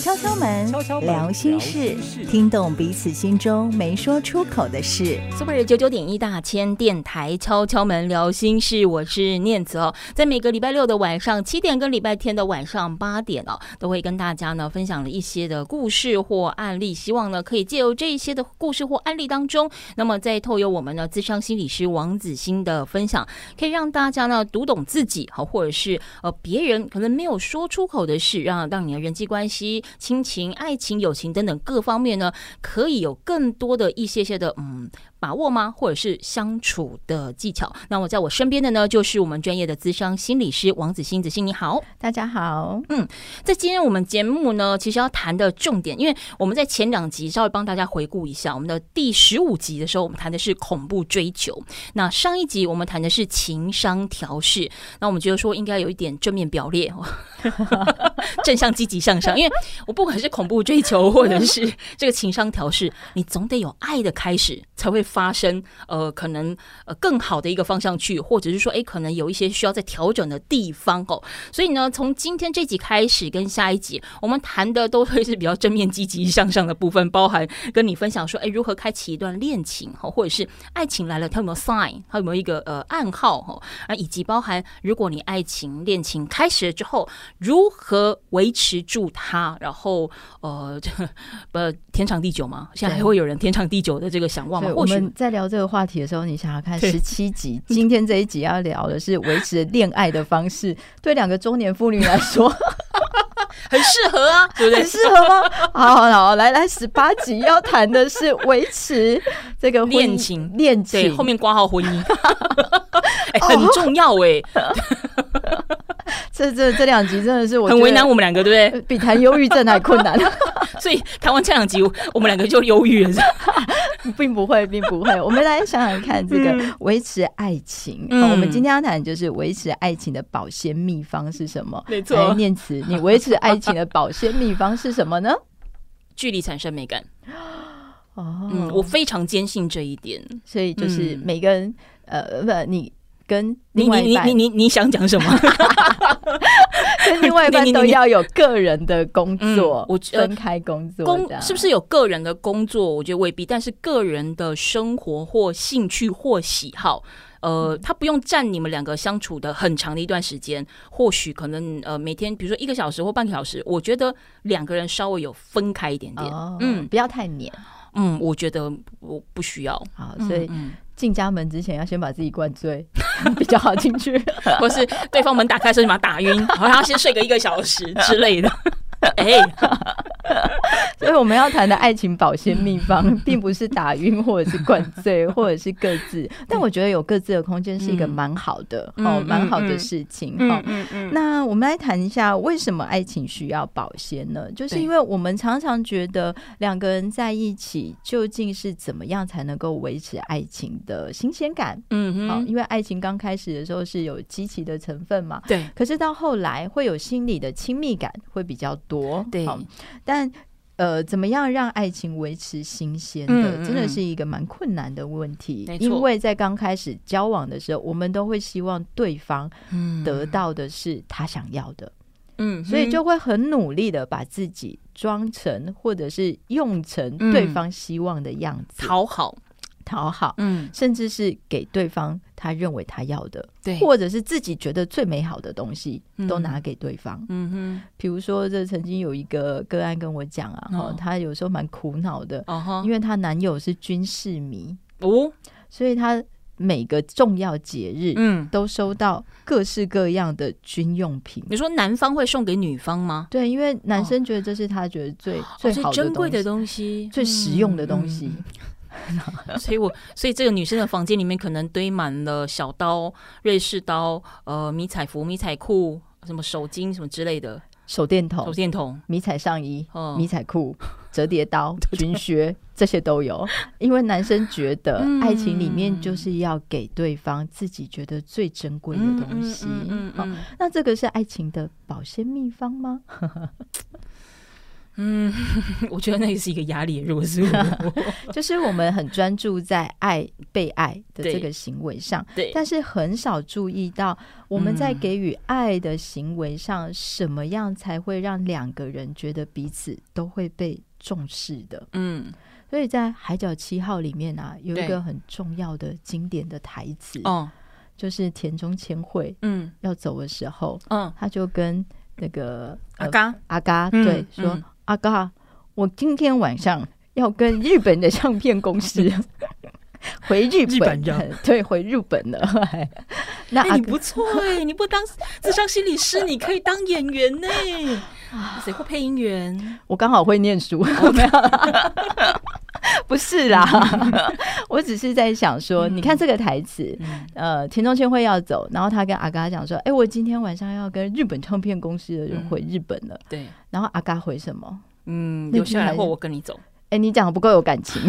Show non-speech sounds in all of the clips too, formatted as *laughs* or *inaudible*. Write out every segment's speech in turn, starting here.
敲敲门，聊心事，听懂彼此心中没说出口的事。Super 九九点一大千电台敲敲门聊心事，我是念慈哦。在每个礼拜六的晚上七点跟礼拜天的晚上八点哦，都会跟大家呢分享了一些的故事或案例，希望呢可以借由这一些的故事或案例当中，那么再透由我们的智商心理师王子欣的分享，可以让大家呢读懂自己好，或者是呃别人可能没有说出口的事，让让你的人际关系。亲情、爱情、友情等等各方面呢，可以有更多的一些些的嗯。把握吗？或者是相处的技巧？那我在我身边的呢，就是我们专业的资商心理师王子欣。子欣你好，大家好。嗯，在今天我们节目呢，其实要谈的重点，因为我们在前两集稍微帮大家回顾一下，我们的第十五集的时候，我们谈的是恐怖追求。那上一集我们谈的是情商调试。那我们觉得说应该有一点正面表列，*laughs* 正向积极向上。因为我不管是恐怖追求，或者是这个情商调试，你总得有爱的开始才会。发生呃，可能呃更好的一个方向去，或者是说，哎，可能有一些需要再调整的地方哦。所以呢，从今天这集开始跟下一集，我们谈的都会是比较正面、积极向上的部分，包含跟你分享说，哎，如何开启一段恋情哈，或者是爱情来了，它有没有 sign，它有没有一个呃暗号哈啊，以及包含如果你爱情恋情开始了之后，如何维持住它，然后呃这，呃，天长地久吗？现在还会有人天长地久的这个想望吗？或许。在聊这个话题的时候，你想想看，十七集，*laughs* 今天这一集要聊的是维持恋爱的方式，*laughs* 对两个中年妇女来说，*laughs* 很适合啊，对不对？很适合吗？好好好，来来，十八集要谈的是维持这个恋情，恋情。对，后面挂号婚姻，哎，很重要哎。*laughs* 这这这两集真的是我很为难我们两个，对不对？比谈忧郁症还困难，*laughs* 所以谈完这两集，我们两个就忧郁了。*laughs* 并不会，并不会。我们来想想看，这个维持爱情。嗯、我们今天要谈就是维持爱情的保鲜秘方是什么？没错，念慈，你维持爱情的保鲜秘方是什么呢？距离产生美感。哦，嗯，我非常坚信这一点。所以就是每个人，呃，不，你。跟另外一半，你你你你你想讲什么？*laughs* 跟另外一半都要有个人的工作，我分开工作，工是不是有个人的工作？我觉得未必，但是个人的生活或兴趣或喜好，呃，他不用占你们两个相处的很长的一段时间，或许可能呃每天，比如说一个小时或半个小时，我觉得两个人稍微有分开一点点，嗯，不要太黏，嗯，我觉得我不需要，好，所以进家门之前要先把自己灌醉。*laughs* 比较好进去，*laughs* 或是对方门打开的时候你把他打晕，然后他先睡个一个小时之类的。哎，*laughs* 所以我们要谈的爱情保鲜秘方，*laughs* 并不是打晕或者是灌醉，或者是各自。*laughs* 但我觉得有各自的空间是一个蛮好的哦，蛮好的事情哈。那我们来谈一下，为什么爱情需要保鲜呢？就是因为我们常常觉得两个人在一起，究竟是怎么样才能够维持爱情的新鲜感？嗯，好，因为爱情刚开始的时候是有激情的成分嘛，对。可是到后来会有心理的亲密感，会比较多。多对，但呃，怎么样让爱情维持新鲜的，真的是一个蛮困难的问题。因为在刚开始交往的时候，我们都会希望对方得到的是他想要的，嗯，所以就会很努力的把自己装成或者是用成对方希望的样子，讨好。讨好，嗯，甚至是给对方他认为他要的，对，或者是自己觉得最美好的东西，都拿给对方。嗯哼，比如说，这曾经有一个个案跟我讲啊，哈，他有时候蛮苦恼的，因为她男友是军事迷哦，所以她每个重要节日，嗯，都收到各式各样的军用品。你说男方会送给女方吗？对，因为男生觉得这是他觉得最最好的、珍贵的东西，最实用的东西。*laughs* 所以我，所以这个女生的房间里面可能堆满了小刀、瑞士刀、呃迷彩服、迷彩裤、什么手巾什么之类的，手电筒、手电筒、迷彩上衣、哦、迷彩裤、折叠刀、军靴，这些都有。因为男生觉得爱情里面就是要给对方自己觉得最珍贵的东西。嗯，那这个是爱情的保鲜秘方吗？*laughs* 嗯，*laughs* 我觉得那也是一个压力如果是我。*laughs* 就是我们很专注在爱被爱的这个行为上，对，但是很少注意到我们在给予爱的行为上，什么样才会让两个人觉得彼此都会被重视的。嗯，所以在《海角七号》里面啊，有一个很重要的经典的台词，哦，就是田中千惠，嗯，要走的时候，嗯，他就跟那个阿嘎。阿嘎对说。阿嘎，我今天晚上要跟日本的唱片公司 *laughs* 回日本，日本 *laughs* 对，回日本了。*laughs* 那、欸、你不错哎、欸，你不当智商心理师，你可以当演员呢、欸。谁会配音员？我刚好会念书，没有，*laughs* 不是啦。*laughs* 我只是在想说，你看这个台词，呃，田中千惠要走，然后他跟阿嘎讲说：“哎、欸，我今天晚上要跟日本唱片公司的人回日本了。”对。然后阿嘎回什么？嗯，留下来或我跟你走。哎、欸，你讲的不够有感情。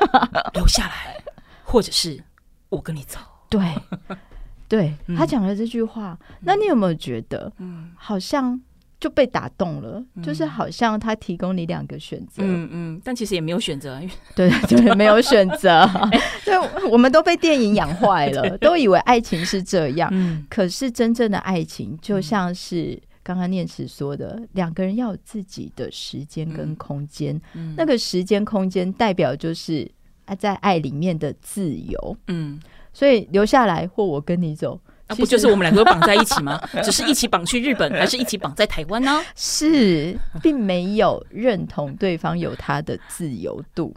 *laughs* 留下来，或者是我跟你走。对，对他讲了这句话，那你有没有觉得，嗯，好像？就被打动了，嗯、就是好像他提供你两个选择，嗯嗯，但其实也没有选择，对 *laughs* 对，没有选择 *laughs* *laughs* 对我们都被电影养坏了，都以为爱情是这样，嗯、可是真正的爱情就像是刚刚念慈说的，两、嗯、个人要有自己的时间跟空间，嗯、那个时间空间代表就是在爱里面的自由，嗯，所以留下来或我跟你走。那不就是我们两个绑在一起吗？*laughs* 只是一起绑去日本，还是一起绑在台湾呢？*laughs* 是，并没有认同对方有他的自由度，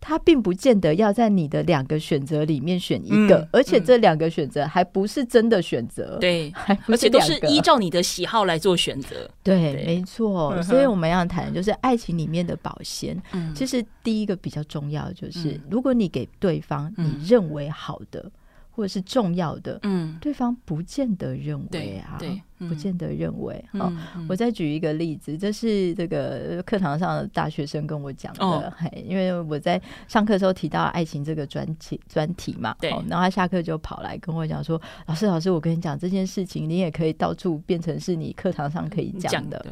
他并不见得要在你的两个选择里面选一个，嗯、而且这两个选择还不是真的选择，对，而且都是依照你的喜好来做选择，对，对没错。所以我们要谈就是爱情里面的保鲜。嗯，其实第一个比较重要的就是，嗯、如果你给对方你认为好的。或者是重要的，嗯，对方不见得认为啊，对，不见得认为。哦，我再举一个例子，这是这个课堂上的大学生跟我讲的，嘿，因为我在上课的时候提到爱情这个专题专题嘛，对，然后他下课就跑来跟我讲说：“老师，老师，我跟你讲这件事情，你也可以到处变成是你课堂上可以讲的。”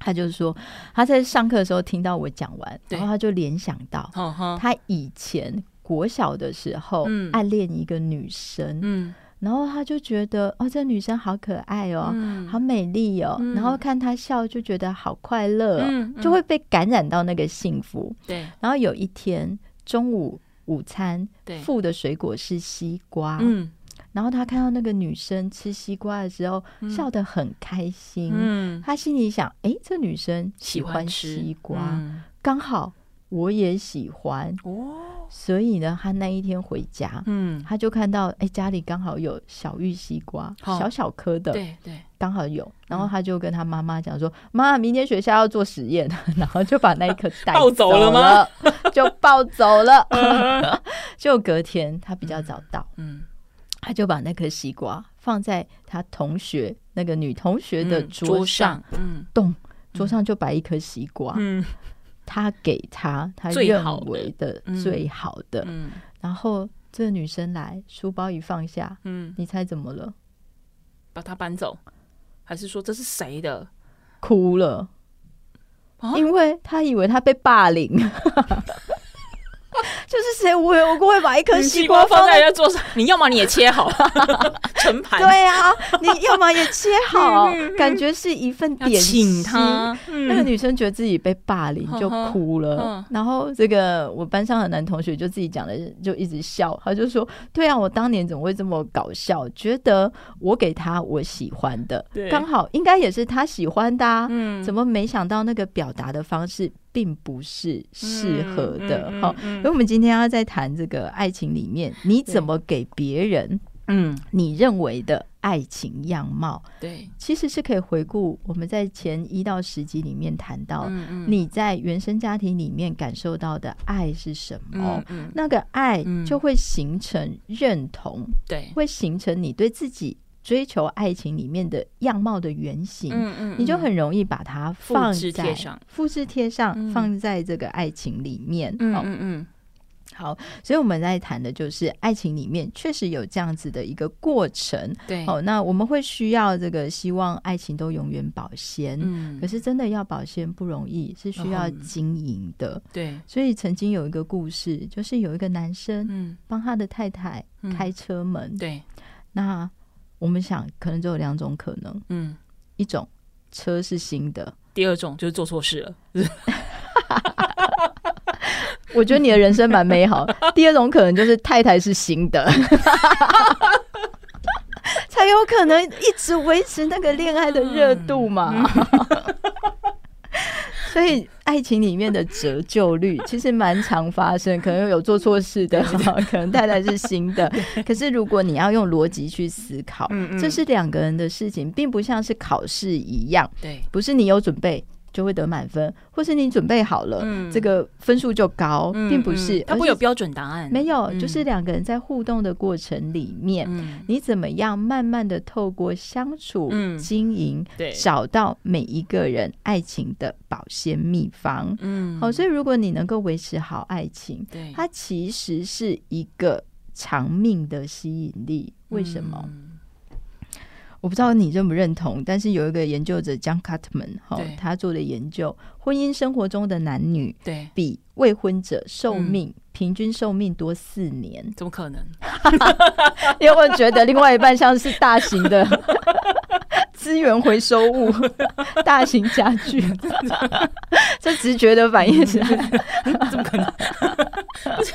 他就是说他在上课的时候听到我讲完，然后他就联想到，他以前。国小的时候，暗恋一个女生，嗯、然后他就觉得哦，这女生好可爱哦，嗯、好美丽哦，嗯、然后看她笑就觉得好快乐哦，嗯嗯、就会被感染到那个幸福。对，然后有一天中午午餐附的水果是西瓜，嗯、然后他看到那个女生吃西瓜的时候，嗯、笑得很开心，嗯、他心里想，哎，这女生喜欢西瓜，嗯、刚好。我也喜欢。哦，所以呢，他那一天回家，嗯，他就看到，哎，家里刚好有小玉西瓜，小小颗的，对对，刚好有，然后他就跟他妈妈讲说：“妈，明天学校要做实验。*laughs* ”然后就把那一颗带 *laughs* 抱走了吗？*laughs* 就抱走了。就隔天他比较早到，嗯，他就把那颗西瓜放在他同学那个女同学的桌上，嗯，咚，桌上就摆一颗西瓜，嗯。他给他他认为的最好的，嗯，然后这个女生来，书包一放下，嗯，你猜怎么了？把他搬走，还是说这是谁的？哭了，因为他以为他被霸凌。*laughs* *laughs* 就是谁无缘无故会把一颗西瓜放在桌上？你要么你也切好 *laughs* 盛盘，对啊，你要么也切好，感觉是一份点心。他。那个女生觉得自己被霸凌就哭了，然后这个我班上的男同学就自己讲的就一直笑，他就说：“对啊，我当年怎么会这么搞笑？觉得我给他我喜欢的，刚好应该也是他喜欢的啊，怎么没想到那个表达的方式？”并不是适合的，好，所以我们今天要在谈这个爱情里面，你怎么给别人，嗯，你认为的爱情样貌，对，其实是可以回顾我们在前一到十集里面谈到，你在原生家庭里面感受到的爱是什么，那个爱就会形成认同，对，会形成你对自己。追求爱情里面的样貌的原型，嗯嗯，你就很容易把它放在复制贴上，复制贴上，放在这个爱情里面。嗯嗯嗯。好，所以我们在谈的就是爱情里面确实有这样子的一个过程。对，好，那我们会需要这个，希望爱情都永远保鲜。嗯，可是真的要保鲜不容易，是需要经营的。嗯、对，所以曾经有一个故事，就是有一个男生，嗯，帮他的太太开车门。嗯、对，那我们想，可能只有两种可能。嗯，一种车是新的，第二种就是做错事了。*laughs* 我觉得你的人生蛮美好。第二种可能就是太太是新的，*laughs* 才有可能一直维持那个恋爱的热度嘛。所以爱情里面的折旧率 *laughs* 其实蛮常发生，可能有做错事的，可能太太是新的。可是如果你要用逻辑去思考，这是两个人的事情，并不像是考试一样，对，不是你有准备。就会得满分，或是你准备好了，嗯、这个分数就高，嗯、并不是。它不有标准答案，没有，嗯、就是两个人在互动的过程里面，嗯、你怎么样慢慢的透过相处、嗯、经营，对，找到每一个人爱情的保鲜秘方。嗯，好，所以如果你能够维持好爱情，对，它其实是一个长命的吸引力。为什么？嗯我不知道你认不认同，但是有一个研究者 John Gottman 哈，他做的研究，婚姻生活中的男女对。比未婚者寿命、嗯、平均寿命多四年，怎么可能？因为我觉得另外一半像是大型的资源回收物、*laughs* 大型家具，*laughs* 这直觉的反应是，*laughs* 怎么可能？不是，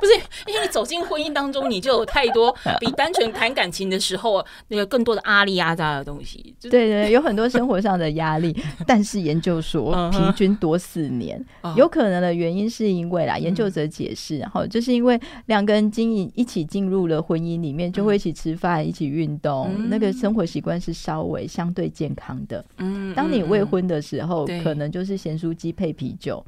不是，因为你走进婚姻当中，你就有太多比单纯谈感情的时候那个更多的阿力压榨的东西。对，对对，有很多生活上的压力。但是研究说，平均多四年，有可能的原因是因为啦，研究者解释，然后就是因为两个人经营一起进入了婚姻里面，就会一起吃饭、一起运动，那个生活习惯是稍微相对健康的。嗯，当你未婚的时候，可能就是咸酥鸡配啤酒。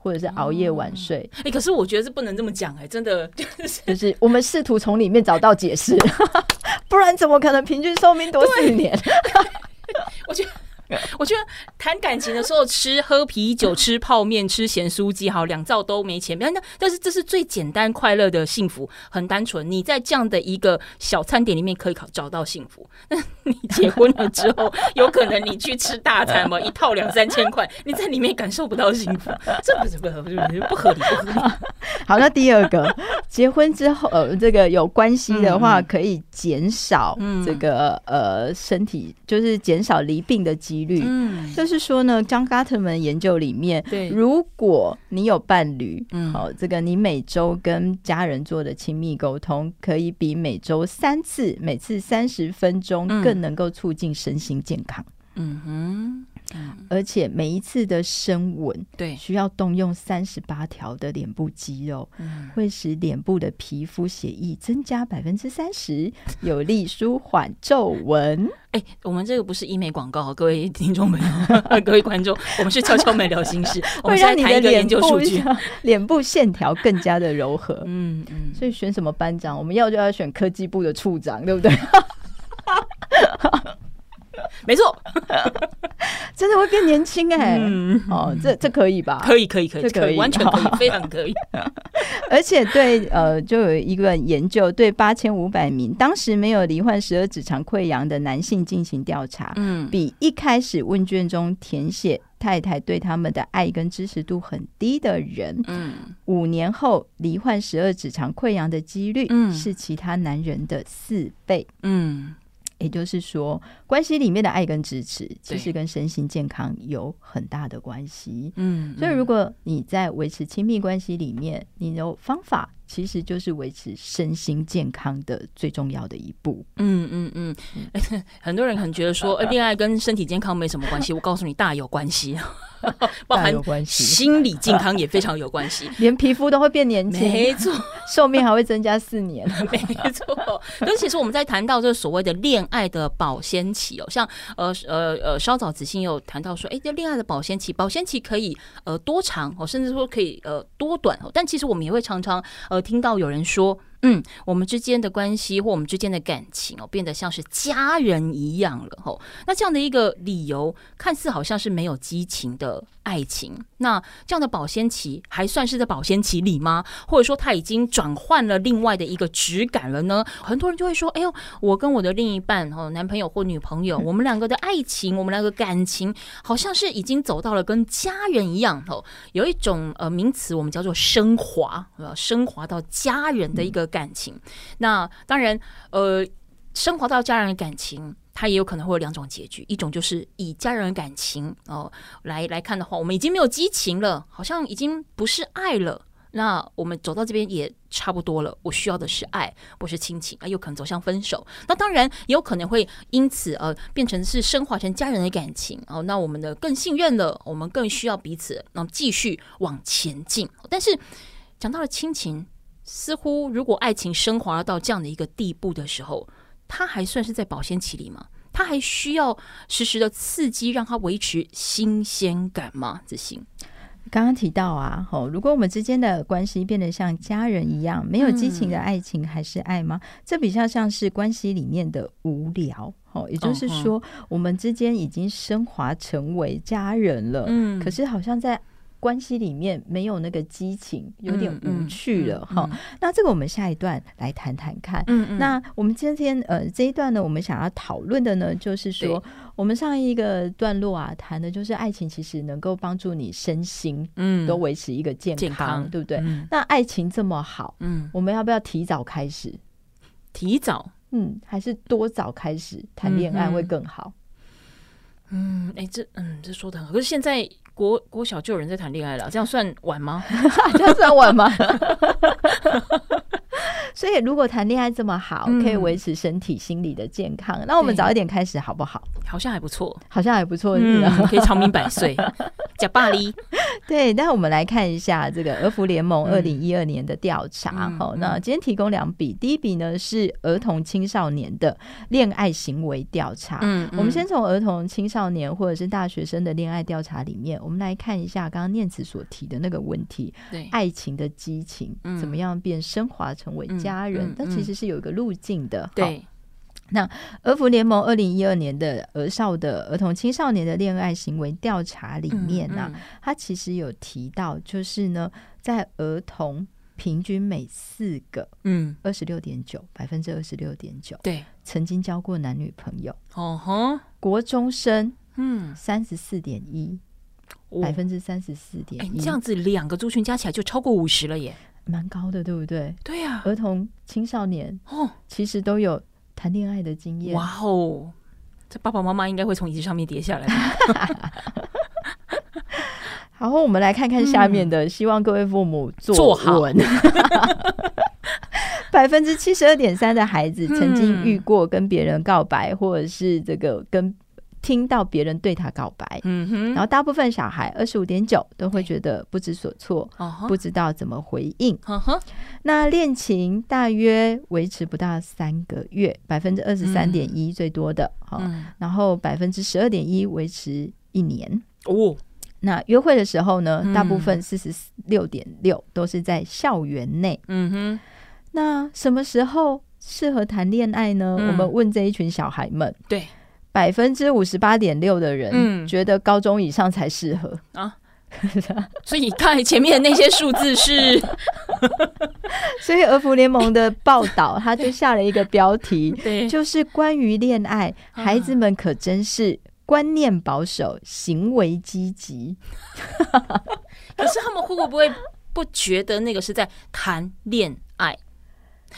或者是熬夜晚睡，哎、欸，可是我觉得是不能这么讲，哎，真的就是就是我们试图从里面找到解释，*laughs* 不然怎么可能平均寿命多四年？*laughs* *laughs* 我觉得。*laughs* 我觉得谈感情的时候，吃喝啤酒、吃泡面、吃咸酥鸡，好两兆都没钱。那但是这是最简单快乐的幸福，很单纯。你在这样的一个小餐点里面可以考找到幸福。*laughs* 那你结婚了之后，有可能你去吃大餐嘛，*laughs* 一套两三千块，你在里面感受不到幸福，这不是不合不合理不合理。好，那第二个，结婚之后呃，这个有关系的话，可以减少这个呃身体，就是减少离病的机。嗯，就是说呢，John Gottman 研究里面，对，如果你有伴侣，嗯，好，这个你每周跟家人做的亲密沟通，可以比每周三次，每次三十分钟，更能够促进身心健康。嗯哼。而且每一次的深吻，对，需要动用三十八条的脸部肌肉，嗯，会使脸部的皮肤血液增加百分之三十，有利舒缓皱纹。哎，我们这个不是医美广告，各位听众朋友，*laughs* 各位观众，我们是悄悄美聊心事，*laughs* 我们现在谈一个研究数据，*laughs* 脸部线条更加的柔和。嗯嗯，所以选什么班长，我们要就要选科技部的处长，对不对？没错，*laughs* 真的会变年轻哎、欸！嗯、哦，这这可以吧？可以，可以，可以，这可以，完全可以，非常可以。*laughs* 而且对呃，就有一个研究，对八千五百名当时没有罹患十二指肠溃疡的男性进行调查，嗯，比一开始问卷中填写太太对他们的爱跟支持度很低的人，嗯，五年后罹患十二指肠溃疡的几率，嗯，是其他男人的四倍，嗯。也就是说，关系里面的爱跟支持，其实跟身心健康有很大的关系。嗯，所以如果你在维持亲密关系里面，你有方法。其实就是维持身心健康的最重要的一步。嗯嗯嗯，*laughs* 很多人可能觉得说，*laughs* 恋爱跟身体健康没什么关系。我告诉你，大有关系，*laughs* 包含心理健康也非常有关系，连皮肤都会变年轻，没错，寿命还会增加四年，没错。但其实我们在谈到这个所谓的恋爱的保鲜期哦，像呃呃呃，稍早子欣有谈到说，哎，这恋爱的保鲜期，保鲜期可以呃多长哦，甚至说可以呃多短哦。但其实我们也会常常呃。我听到有人说，嗯，我们之间的关系或我们之间的感情哦，变得像是家人一样了吼。那这样的一个理由，看似好像是没有激情的爱情。那这样的保鲜期还算是在保鲜期里吗？或者说他已经转换了另外的一个质感了呢？很多人就会说：“哎呦，我跟我的另一半哦，男朋友或女朋友，我们两个的爱情，我们两个感情，好像是已经走到了跟家人一样哦。有一种呃名词，我们叫做升华，呃，升华到家人的一个。”感情，那当然，呃，升华到家人的感情，它也有可能会有两种结局。一种就是以家人的感情哦、来来看的话，我们已经没有激情了，好像已经不是爱了。那我们走到这边也差不多了，我需要的是爱，不是亲情啊，有可能走向分手。那当然也有可能会因此呃变成是升华成家人的感情哦。那我们的更信任了，我们更需要彼此，那继续往前进。但是讲到了亲情。似乎，如果爱情升华到这样的一个地步的时候，它还算是在保鲜期里吗？它还需要时时的刺激，让它维持新鲜感吗？子欣刚刚提到啊，吼，如果我们之间的关系变得像家人一样，没有激情的爱情还是爱吗？嗯、这比较像是关系里面的无聊，吼，也就是说，我们之间已经升华成为家人了，嗯，可是好像在。关系里面没有那个激情，有点无趣了哈。那这个我们下一段来谈谈看。嗯嗯。那我们今天呃这一段呢，我们想要讨论的呢，就是说我们上一个段落啊，谈的就是爱情其实能够帮助你身心嗯都维持一个健康，对不对、嗯？那爱情这么好，嗯，我们要不要提早开始？提早？嗯，还是多早开始谈恋爱会更好？嗯，哎、欸，这嗯这说的很好，可是现在。国国小就有人在谈恋爱了，这样算晚吗？*laughs* 这样算晚吗？*laughs* 所以，如果谈恋爱这么好，嗯、可以维持身体、心理的健康，那我们早一点开始好不好？好像还不错，好像还不错，嗯？可以长命百岁。*laughs* 假巴黎，对。那我们来看一下这个儿福联盟二零一二年的调查。好、嗯，那今天提供两笔，第一笔呢是儿童青少年的恋爱行为调查。嗯，我们先从儿童青少年或者是大学生的恋爱调查里面，我们来看一下刚刚念慈所提的那个问题：对，爱情的激情怎么样变升华成为家人？但其实是有一个路径的。对。那儿福联盟二零一二年的儿少的儿童青少年的恋爱行为调查里面呢、啊，他、嗯。嗯、其实有提到，就是呢，在儿童平均每四个，嗯，二十六点九百分之二十六点九，对，曾经交过男女朋友，哦吼，国中生，嗯，三十四点一，百分之三十四点一，这样子两个族群加起来就超过五十了耶，蛮高的，对不对？对呀、啊，儿童青少年哦，其实都有。谈恋爱的经验，哇哦！这爸爸妈妈应该会从椅子上面跌下来。*laughs* 然后，我们来看看下面的，嗯、希望各位父母坐稳。*laughs* 百分之七十二点三的孩子曾经遇过跟别人告白，嗯，或者是这个跟。听到别人对他告白，嗯哼，然后大部分小孩二十五点九都会觉得不知所措，不知道怎么回应。Uh -huh. 那恋情大约维持不到三个月，百分之二十三点一最多的，嗯，然后百分之十二点一维持一年。哦，那约会的时候呢，大部分四十六点六都是在校园内。嗯哼，那什么时候适合谈恋爱呢？嗯，我们问这一群小孩们。对。百分之五十八点六的人觉得高中以上才适合、嗯、啊，所以刚才前面的那些数字是，*laughs* 所以俄服联盟的报道他就下了一个标题，*laughs* 对，就是关于恋爱，孩子们可真是观念保守，行为积极。*laughs* 可是他们会不会不觉得那个是在谈恋爱？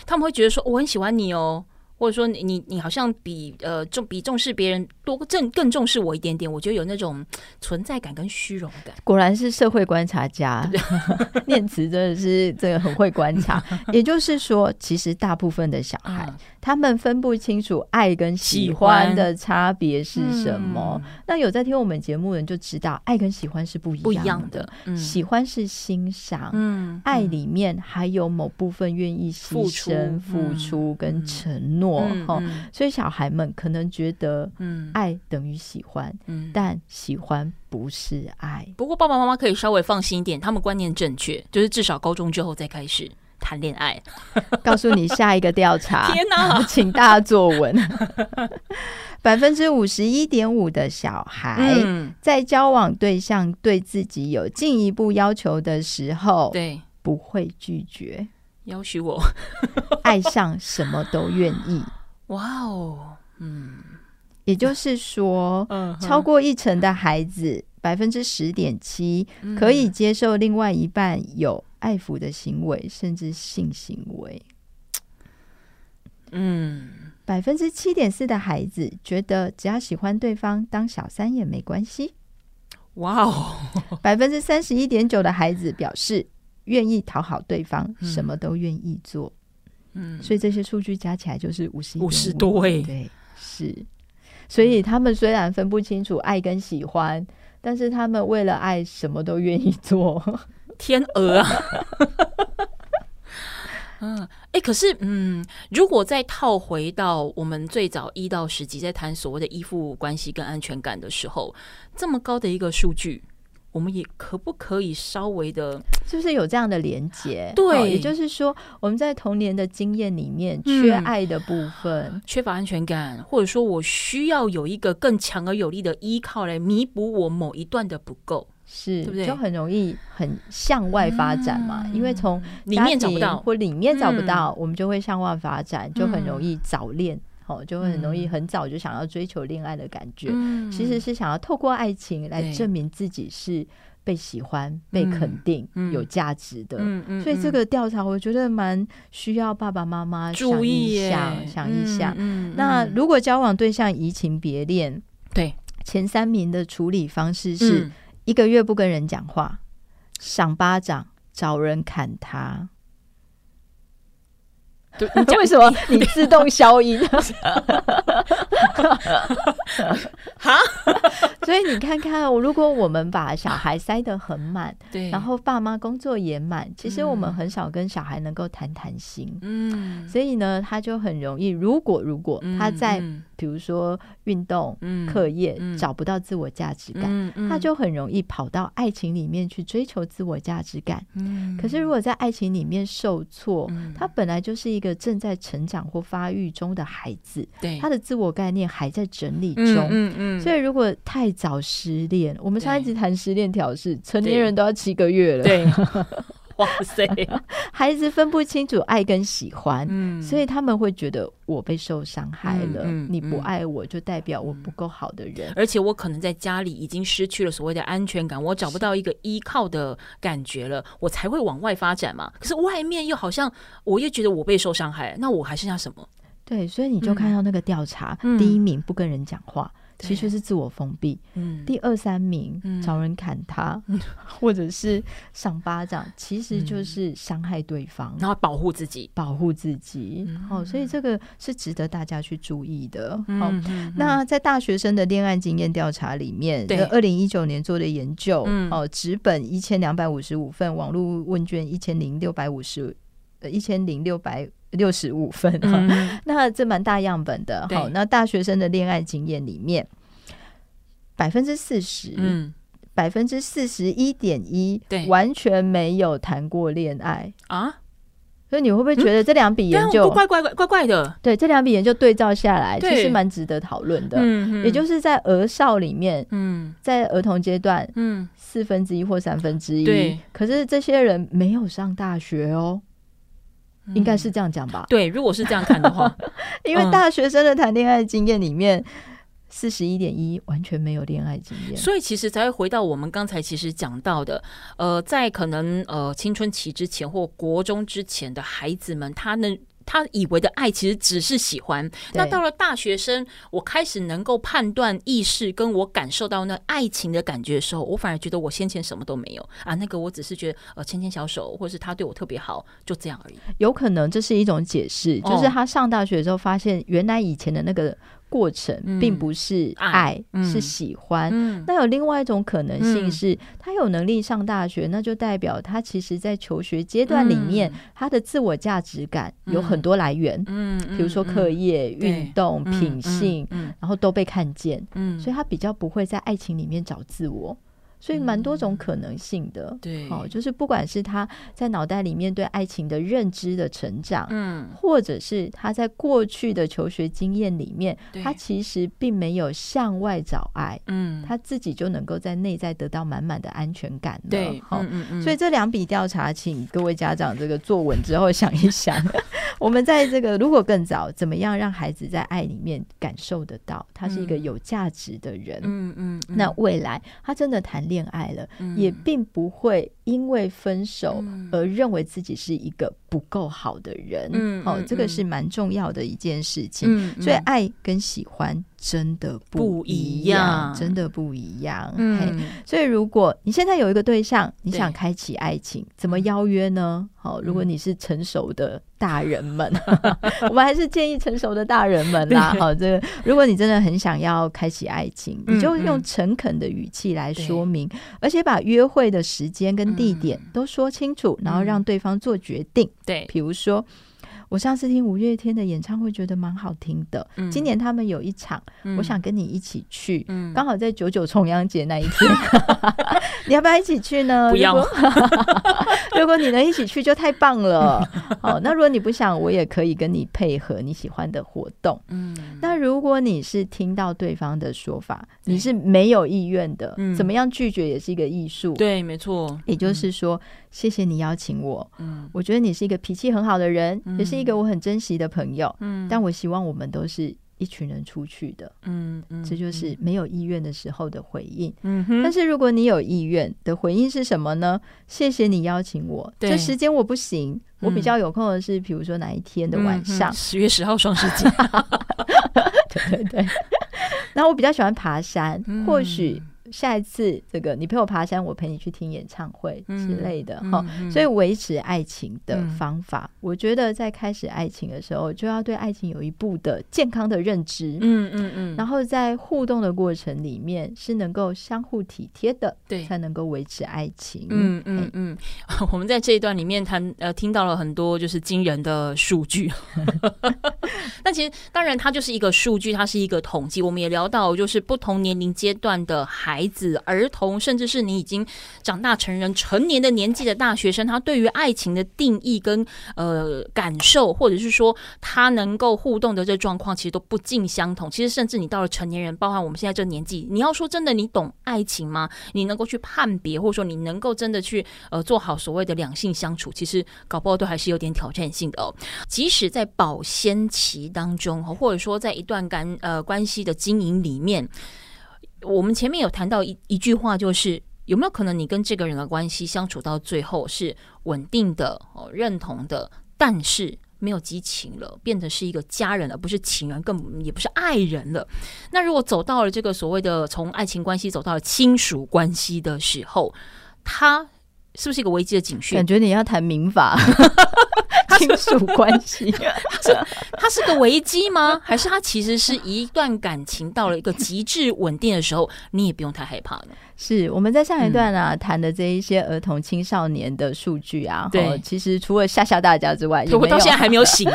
他们会觉得说我很喜欢你哦。或者说你你你好像比呃重比重视别人多正更重视我一点点，我觉得有那种存在感跟虚荣感。果然是社会观察家，*laughs* 念慈真的是这个很会观察。也就是说，其实大部分的小孩。嗯他们分不清楚爱跟喜欢的差别是什么。嗯、那有在听我们节目的人就知道，爱跟喜欢是不一样的。不一样的嗯、喜欢是欣赏、嗯，爱里面还有某部分愿意牺牲、付出跟承诺。所以小孩们可能觉得，爱等于喜欢、嗯，但喜欢不是爱。不过爸爸妈妈可以稍微放心一点，他们观念正确，就是至少高中之后再开始。谈恋爱。*laughs* 告诉你下一个调查，*laughs* 天哪，*laughs* 请大家作文。百分之五十一点五的小孩在交往对象对自己有进一步要求的时候，对。不会拒绝，要许我。爱上什么都愿意。哇哦，嗯，也就是说，超过一成的孩子，百分之十点七可以接受另外一半有爱抚的行为，甚至性行为。嗯。百分之七点四的孩子觉得只要喜欢对方当小三也没关系。哇哦！*laughs* *laughs* 百分之三十一点九的孩子表示愿意讨好对方，什么都愿意做。嗯，所以这些数据加起来就是五十五十多位。对，是。所以他们虽然分不清楚爱跟喜欢，但是他们为了爱什么都愿意做。*laughs* 天鹅啊！嗯，*laughs* 哎、可是，嗯，如果再套回到我们最早一到十集在谈所谓的依附关系跟安全感的时候，这么高的一个数据，我们也可不可以稍微的，就是有这样的连接？对，也就是说，我们在童年的经验里面缺爱的部分，嗯，缺乏安全感，或者说我需要有一个更强而有力的依靠来弥补我某一段的不够。是，对对？就很容易很向外发展嘛，嗯、因为从里面找不到。或里面找不到，嗯、我们就会向外发展，就很容易早恋，哦、嗯，就会很容易很早就想要追求恋爱的感觉，嗯、其实是想要透过爱情来证明自己是被喜欢、嗯、被肯定、嗯、有价值的。嗯嗯、所以这个调查我觉得蛮需要爸爸妈妈注意一下，想一想。那如果交往对象移情别恋，对前三名的处理方式是。嗯一个月不跟人讲话，赏巴掌，找人砍他。对，为什么你自动消音？*laughs* 哈，*laughs* 所以你看看，如果我们把小孩塞得很满，对，然后爸妈工作也满，其实我们很少跟小孩能够谈谈心。嗯，所以呢，他就很容易，如果如果他在。比如说运动、课业、嗯、找不到自我价值感，他就很容易跑到爱情里面去追求自我价值感。嗯、可是如果在爱情里面受挫，嗯、他本来就是一个正在成长或发育中的孩子，他的自我概念还在整理中。嗯嗯嗯、所以如果太早失恋，我们上一集谈失恋调试，成年人都要七个月了。对。*laughs* 哇塞！*laughs* 孩子分不清楚爱跟喜欢，嗯，所以他们会觉得我被受伤害了。嗯嗯、你不爱我，就代表我不够好的人，而且我可能在家里已经失去了所谓的安全感，我找不到一个依靠的感觉了，我才会往外发展嘛。可是外面又好像我又觉得我被受伤害，那我还剩下什么？对，所以你就看到那个调查，嗯、第一名不跟人讲话。其实是自我封闭。嗯，第二三名找人砍他，*laughs* 或者是赏巴掌，其实就是伤害对方，然后保护自己，保护自己。好，所以这个是值得大家去注意的。好，那在大学生的恋爱经验调查里面，对，二零一九年做的研究，哦，纸本一千两百五十五份，网络问卷一千零六百五十，呃，一千零六百。六十五分哈，嗯、*laughs* 那这蛮大样本的。好，那大学生的恋爱经验里面，百分之四十，嗯，百分之四十一点一，对，完全没有谈过恋爱啊。所以你会不会觉得这两笔研究、嗯、怪怪怪怪怪的？对，这两笔研究对照下来，其实蛮值得讨论的。嗯，也就是在儿少里面，嗯，在儿童阶段，嗯，四分之一或三分之一，对，可是这些人没有上大学哦。应该是这样讲吧？对，如果是这样看的话，*laughs* 因为大学生的谈恋爱经验里面，四十一点一完全没有恋爱经验，所以其实才会回到我们刚才其实讲到的，呃，在可能呃青春期之前或国中之前的孩子们，他能。他以为的爱其实只是喜欢，那到了大学生，我开始能够判断意识，跟我感受到那爱情的感觉的时候，我反而觉得我先前什么都没有啊，那个我只是觉得呃牵牵小手，或是他对我特别好，就这样而已。有可能这是一种解释，就是他上大学的时候发现，原来以前的那个。过程并不是爱，嗯、是喜欢。嗯、那有另外一种可能性是，嗯、他有能力上大学，那就代表他其实在求学阶段里面，嗯、他的自我价值感有很多来源。嗯，比如说课业、运、嗯、动、品性，然后都被看见。嗯，所以他比较不会在爱情里面找自我。所以蛮多种可能性的。对，哦，就是不管是他在脑袋里面对爱情的认知的成长，嗯，或者是他在过去的求学经验里面，他其实并没有向外找爱，嗯，他自己就能够在内在得到满满的安全感。对，好，嗯嗯，所以这两笔调查，请各位家长这个坐稳之后想一想，*laughs* 我们在这个如果更早，怎么样让孩子在爱里面感受得到他是一个有价值的人？嗯嗯，那未来他真的谈恋爱了，也并不会因为分手而认为自己是一个不够好的人。嗯，哦，这个是蛮重要的一件事情。所以爱跟喜欢真的不一样，真的不一样。嗯，所以如果你现在有一个对象，你想开启爱情，怎么邀约呢？好，如果你是成熟的大人们，我们还是建议成熟的大人们啦。好，这个如果你真的很想要开启爱情，你就用诚恳的语气来说明，而且把约会的时间跟地点都说清楚，然后让对方做决定。对，比如说。我上次听五月天的演唱会，觉得蛮好听的。嗯、今年他们有一场，嗯、我想跟你一起去，刚、嗯、好在九九重阳节那一天，*laughs* 你要不要一起去呢？不要。如果，你能一起去，就太棒了。好，*laughs* 那如果你不想，我也可以跟你配合你喜欢的活动。嗯，那如果你是听到对方的说法，你是没有意愿的，嗯、怎么样拒绝也是一个艺术。对，没错。也就是说。嗯谢谢你邀请我，嗯，我觉得你是一个脾气很好的人，嗯、也是一个我很珍惜的朋友，嗯，但我希望我们都是一群人出去的，嗯嗯，这就是没有意愿的时候的回应，嗯哼，但是如果你有意愿的回应是什么呢？谢谢你邀请我，对。这时间我不行，嗯、我比较有空的是，比如说哪一天的晚上，十月十号双十节，对 *laughs* 对对，然后我比较喜欢爬山，嗯、或许。下一次，这个你陪我爬山，我陪你去听演唱会之类的哈。嗯嗯、所以维持爱情的方法，嗯、我觉得在开始爱情的时候，就要对爱情有一步的健康的认知。嗯。嗯嗯然后在互动的过程里面，是能够相互体贴的，对，才能够维持爱情。嗯嗯嗯。*laughs* 我们在这一段里面谈呃，听到了很多就是惊人的数据。*laughs* *laughs* 那其实当然，它就是一个数据，它是一个统计。我们也聊到，就是不同年龄阶段的孩。孩子、儿童，甚至是你已经长大成人、成年的年纪的大学生，他对于爱情的定义跟呃感受，或者是说他能够互动的这状况，其实都不尽相同。其实，甚至你到了成年人，包含我们现在这年纪，你要说真的，你懂爱情吗？你能够去判别，或者说你能够真的去呃做好所谓的两性相处，其实搞不好都还是有点挑战性的哦。即使在保鲜期当中，或者说在一段感呃关系的经营里面。我们前面有谈到一一句话，就是有没有可能你跟这个人的关系相处到最后是稳定的、哦认同的，但是没有激情了，变成是一个家人了，不是情人，更也不是爱人了。那如果走到了这个所谓的从爱情关系走到了亲属关系的时候，他是不是一个危机的警讯？感觉你要谈民法。*laughs* 亲属关系，这它是个危机吗？还是它其实是一段感情到了一个极致稳定的时候，你也不用太害怕呢？是我们在上一段啊谈的这一些儿童青少年的数据啊，对，其实除了吓吓大家之外，我到现在还没有醒。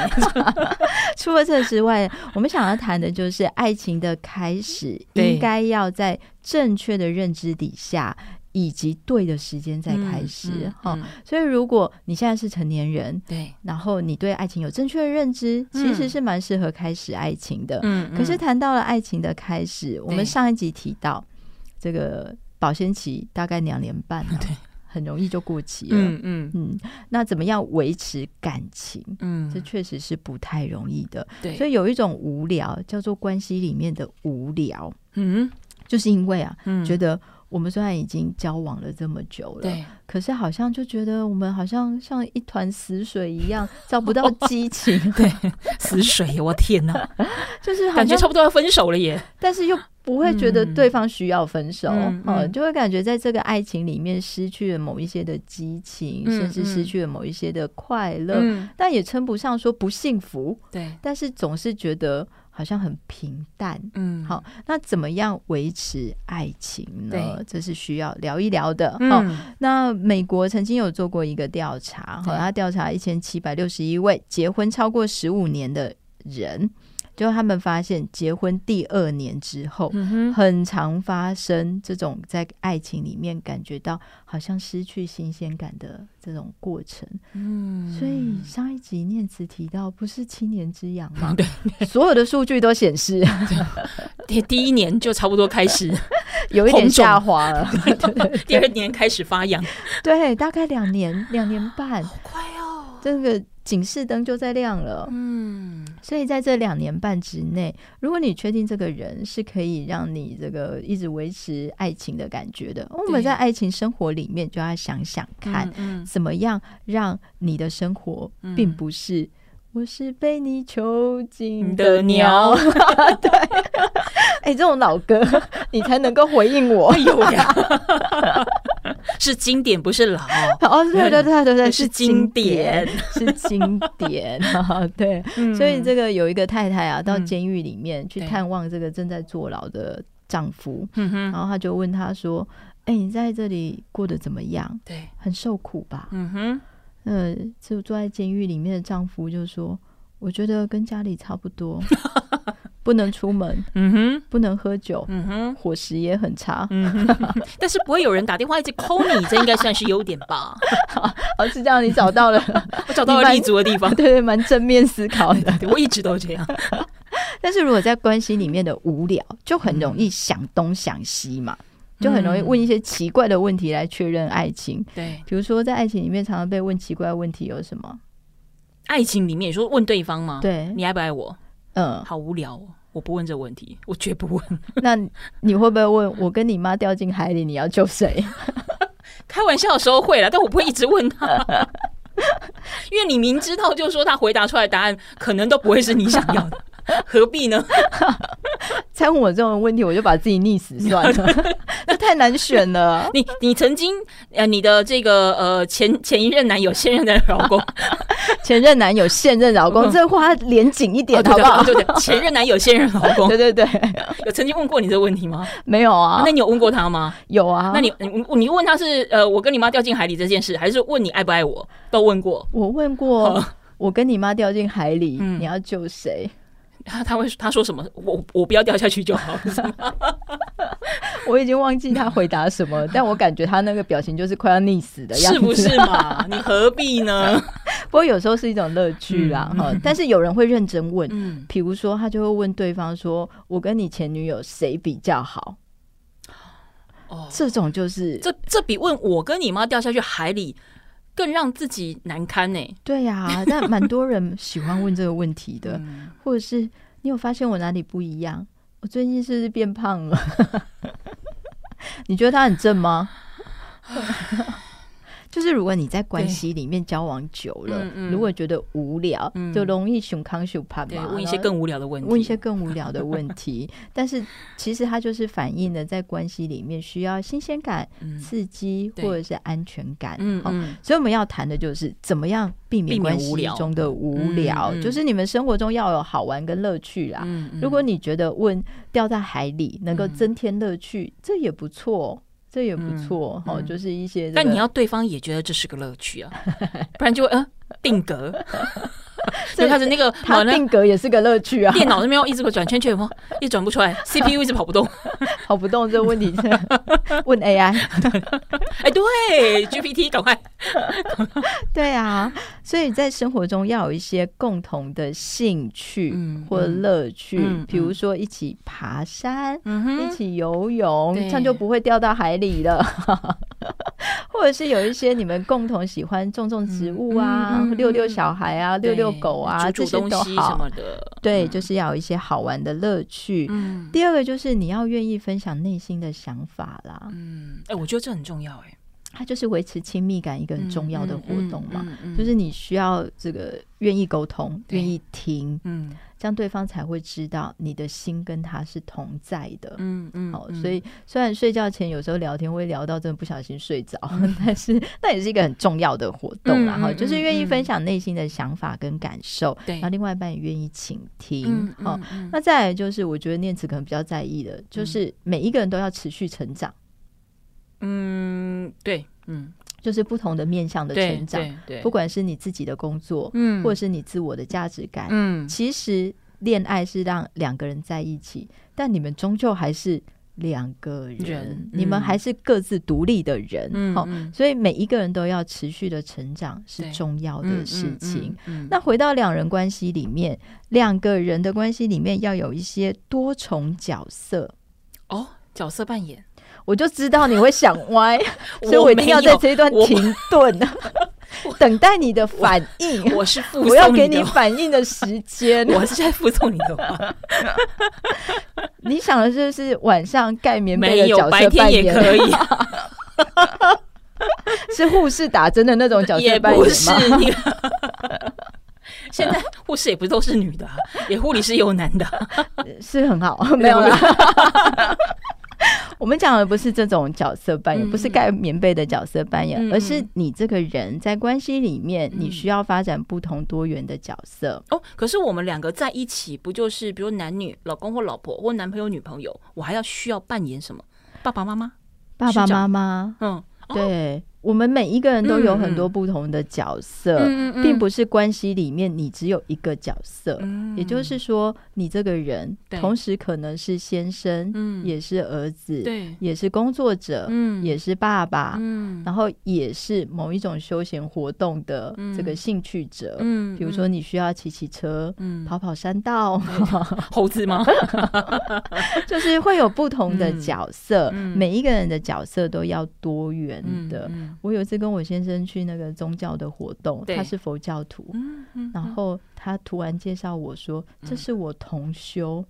*laughs* 除了这之外，我们想要谈的就是爱情的开始，应该要在正确的认知底下。以及对的时间再开始哈，所以如果你现在是成年人，对，然后你对爱情有正确的认知，其实是蛮适合开始爱情的。嗯，可是谈到了爱情的开始，嗯、我们上一集提到这个保鲜期大概两年半，啊，*laughs* 对，很容易就过期了。嗯嗯嗯，那怎么样维持感情？嗯，这确实是不太容易的。对，所以有一种无聊叫做关系里面的无聊。嗯，就是因为啊，嗯、觉得。我们虽然已经交往了这么久了，对，可是好像就觉得我们好像像一团死水一样，找不到激情。*laughs* 对，死水，我天哪，*laughs* 就是感觉差不多要分手了耶，但是又不会觉得对方需要分手，嗯，嗯嗯就会感觉在这个爱情里面失去了某一些的激情，嗯、甚至失去了某一些的快乐，嗯、但也称不上说不幸福。对，但是总是觉得。好像很平淡，嗯，好，那怎么样维持爱情呢？这是需要聊一聊的。好、嗯，那美国曾经有做过一个调查，哈、哦，他调查一千七百六十一位结婚超过十五年的人，就他们发现结婚第二年之后，很常发生这种在爱情里面感觉到好像失去新鲜感的这种过程。嗯，所以上一集念慈提到，不是七年之痒吗？*laughs* 对，所有的数据都显示，*laughs* 第第一年就差不多开始 *laughs* 有一点下滑了，第二年开始发痒，对，大概两年两年半，好快哦，这个警示灯就在亮了。嗯，所以在这两年半之内，如果你确定这个人是可以让你这个一直维持爱情的感觉的，我们在爱情生活里面就要想想看，怎么样让你的生活并不是。我是被你囚禁的鸟，*laughs* 对，哎、欸，这种老歌你才能够回应我。*laughs* 哎呦呀，是经典，不是老 *laughs* 哦，对对对对对，是经典，是经典，*laughs* 对。所以这个有一个太太啊，到监狱里面去探望这个正在坐牢的丈夫，然后他就问他说：“哎，你在这里过得怎么样？对，很受苦吧？”嗯哼。呃，就坐在监狱里面的丈夫就说：“我觉得跟家里差不多，*laughs* 不能出门，嗯哼，不能喝酒，嗯哼，伙食也很差，嗯哼，*laughs* 但是不会有人打电话一直 call 你，这应该算是优点吧？*laughs* 好，是这样，你找到了，*laughs* 我找到了立足的地方，对对，蛮正面思考的，我一直都这样。但是如果在关系里面的无聊，就很容易想东想西嘛。”就很容易问一些奇怪的问题来确认爱情。对，比如说在爱情里面常常被问奇怪的问题有什么？爱情里面你说问对方吗？对，你爱不爱我？嗯，好无聊，哦我不问这个问题，*laughs* 我绝不问。*laughs* 那你会不会问我跟你妈掉进海里，你要救谁？*laughs* 开玩笑的时候会了，但我不会一直问他，因为你明知道，就是说他回答出来的答案可能都不会是你想要的。*laughs* 何必呢？*laughs* 再问我这种问题，我就把自己溺死算了。*laughs* 那太难选了。你你曾经呃，你的这个呃前前一任男友、现任的老公、前任男友、现任老公，这话连紧一点好不好？对对对，前任男友、现任老公，对对对。有曾经问过你这个问题吗？没有啊。那你有问过他吗？有啊。那你你你问他是呃，我跟你妈掉进海里这件事，还是问你爱不爱我？都问过。我问过，我跟你妈掉进海里，你要救谁？他他会他说什么？我我不要掉下去就好。*laughs* 我已经忘记他回答什么，*laughs* 但我感觉他那个表情就是快要溺死的样子，是不是嘛？*laughs* 你何必呢？不过有时候是一种乐趣啦，哈、嗯。但是有人会认真问，嗯，比如说他就会问对方说：“我跟你前女友谁比较好？”哦，这种就是这这比问我跟你妈掉下去海里。更让自己难堪呢、欸？对呀、啊，*laughs* 但蛮多人喜欢问这个问题的，嗯、或者是你有发现我哪里不一样？我最近是不是变胖了？*laughs* 你觉得他很正吗？*laughs* 就是如果你在关系里面交往久了，如果觉得无聊，嗯、就容易熊康熊怕嘛，问一些更无聊的问题，问一些更无聊的问题。*laughs* 但是其实它就是反映了在关系里面需要新鲜感、嗯、刺激或者是安全感。嗯，嗯，所以我们要谈的就是怎么样避免关系中的无聊，就是你们生活中要有好玩跟乐趣啦。嗯嗯、如果你觉得问掉在海里能够增添乐趣，嗯、这也不错。这也不错，哈，就是一些。但你要对方也觉得这是个乐趣啊，不然就会嗯定格。*laughs* 所以他的那个它定格也是个乐趣啊。电脑那边要一直转圈圈，一转不出来，CPU 一直跑不动，*laughs* 跑不动这个问题是 *laughs* 问 AI。哎，对，GPT 赶快。对啊，所以在生活中要有一些共同的兴趣或乐趣，比如说一起爬山，一起游泳，这样就不会掉到海里了。或者是有一些你们共同喜欢种种植物啊，遛遛小孩啊，遛遛狗啊，这些都好。对，就是要有一些好玩的乐趣。第二个就是你要愿意分享内心的想法啦。嗯，哎，我觉得这很重要。哎，它就是维持亲密感一个很重要的活动嘛。就是你需要这个愿意沟通，愿意听。嗯。这样对方才会知道你的心跟他是同在的，嗯嗯，好，所以虽然睡觉前有时候聊天会聊到真的不小心睡着，但是 *laughs* 那也是一个很重要的活动然后，就是愿意分享内心的想法跟感受，对，然后另外一半也愿意倾听，哦，那再来就是我觉得念慈可能比较在意的，就是每一个人都要持续成长，嗯，对，嗯。就是不同的面向的成长，不管是你自己的工作，嗯，或者是你自我的价值感，嗯，其实恋爱是让两个人在一起，但你们终究还是。两个人，你们还是各自独立的人，好、嗯，所以每一个人都要持续的成长是重要的事情。那回到两人关系里面，两个人的关系里面要有一些多重角色。哦，角色扮演，我就知道你会想 *laughs* 歪，所以我一定要在这一段停顿。等待你的反应，我是附我要给你反应的时间，我是在附送你的话。你想的就是晚上盖棉被的角色扮演，白天也可以，*laughs* 是护士打针的那种角色扮演吗？现在护士也不都是女的，也护理师有男的，*laughs* 是很好，没有啦。我们讲的不是这种角色扮演，嗯、不是盖棉被的角色扮演，嗯、而是你这个人在关系里面，你需要发展不同多元的角色。哦，可是我们两个在一起，不就是比如男女、老公或老婆或男朋友、女朋友，我还要需要扮演什么？爸爸妈妈、爸爸妈妈，嗯，对。哦我们每一个人都有很多不同的角色，嗯嗯、并不是关系里面你只有一个角色。嗯、也就是说，你这个人同时可能是先生，对也是儿子，对。也是工作者，嗯、也是爸爸，嗯、然后也是某一种休闲活动的这个兴趣者。嗯、比如说，你需要骑骑车，嗯、跑跑山道，*laughs* 猴子吗？*laughs* 就是会有不同的角色，嗯、每一个人的角色都要多元的。嗯我有一次跟我先生去那个宗教的活动，他是佛教徒，嗯嗯、然后他突然介绍我说：“嗯、这是我同修。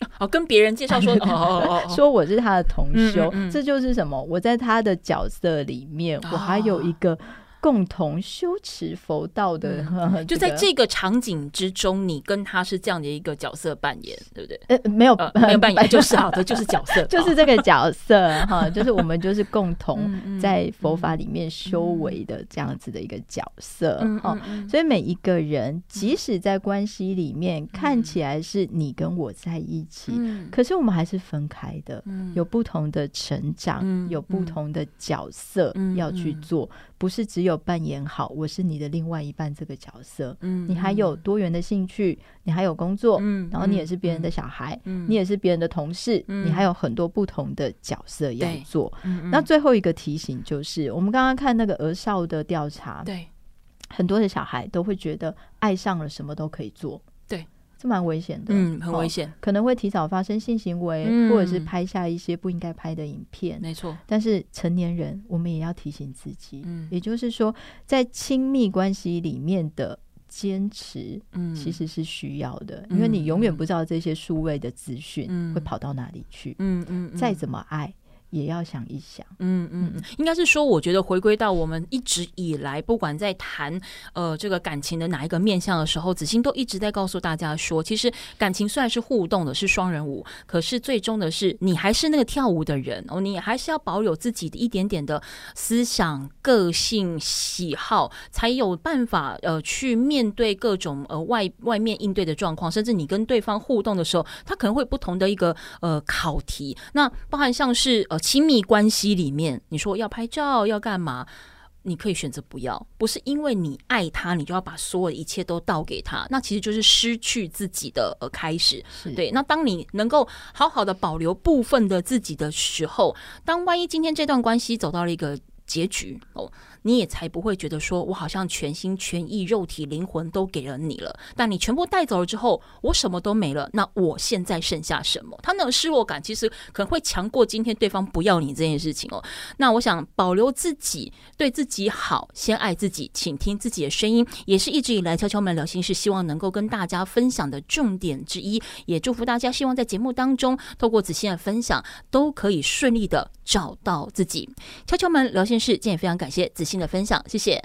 哦 *laughs* ”哦，跟别人介绍说：*laughs* “说我是他的同修。嗯”嗯嗯、这就是什么？我在他的角色里面，哦、我还有一个。共同修持佛道的，*laughs* 就在这个场景之中，你跟他是这样的一个角色扮演，对不对？呃，没有，没有扮演，*laughs* 就是好的，就是角色，*laughs* 就是这个角色哈，就是我们就是共同在佛法里面修为的这样子的一个角色哈。所以每一个人，即使在关系里面看起来是你跟我在一起，可是我们还是分开的，有不同的成长，有不同的角色要去做。不是只有扮演好我是你的另外一半这个角色，嗯，你还有多元的兴趣，你还有工作，嗯，然后你也是别人的小孩，嗯，你也是别人的同事，嗯，你还有很多不同的角色要做。嗯，那最后一个提醒就是，我们刚刚看那个儿少的调查，对，很多的小孩都会觉得爱上了什么都可以做。是蛮危险的，嗯，很危险，可能会提早发生性行为，嗯、或者是拍下一些不应该拍的影片，没错。但是成年人，我们也要提醒自己，嗯，也就是说，在亲密关系里面的坚持，嗯，其实是需要的，嗯、因为你永远不知道这些数位的资讯会跑到哪里去，嗯嗯，嗯，再怎么爱。也要想一想，嗯嗯嗯，应该是说，我觉得回归到我们一直以来，不管在谈呃这个感情的哪一个面向的时候，子欣都一直在告诉大家说，其实感情虽然是互动的，是双人舞，可是最终的是你还是那个跳舞的人哦，你还是要保有自己的一点点的思想、个性、喜好，才有办法呃去面对各种呃外外面应对的状况，甚至你跟对方互动的时候，他可能会不同的一个呃考题，那包含像是呃。亲密关系里面，你说要拍照要干嘛？你可以选择不要，不是因为你爱他，你就要把所有的一切都倒给他，那其实就是失去自己的呃开始。对，那当你能够好好的保留部分的自己的时候，当万一今天这段关系走到了一个结局哦。你也才不会觉得说，我好像全心全意、肉体灵魂都给了你了，但你全部带走了之后，我什么都没了。那我现在剩下什么？他那种失落感其实可能会强过今天对方不要你这件事情哦。那我想保留自己，对自己好，先爱自己，倾听自己的声音，也是一直以来敲敲门聊心事希望能够跟大家分享的重点之一。也祝福大家，希望在节目当中透过子欣的分享，都可以顺利的找到自己。敲敲门聊心事，今天也非常感谢子欣。新的分享，谢谢。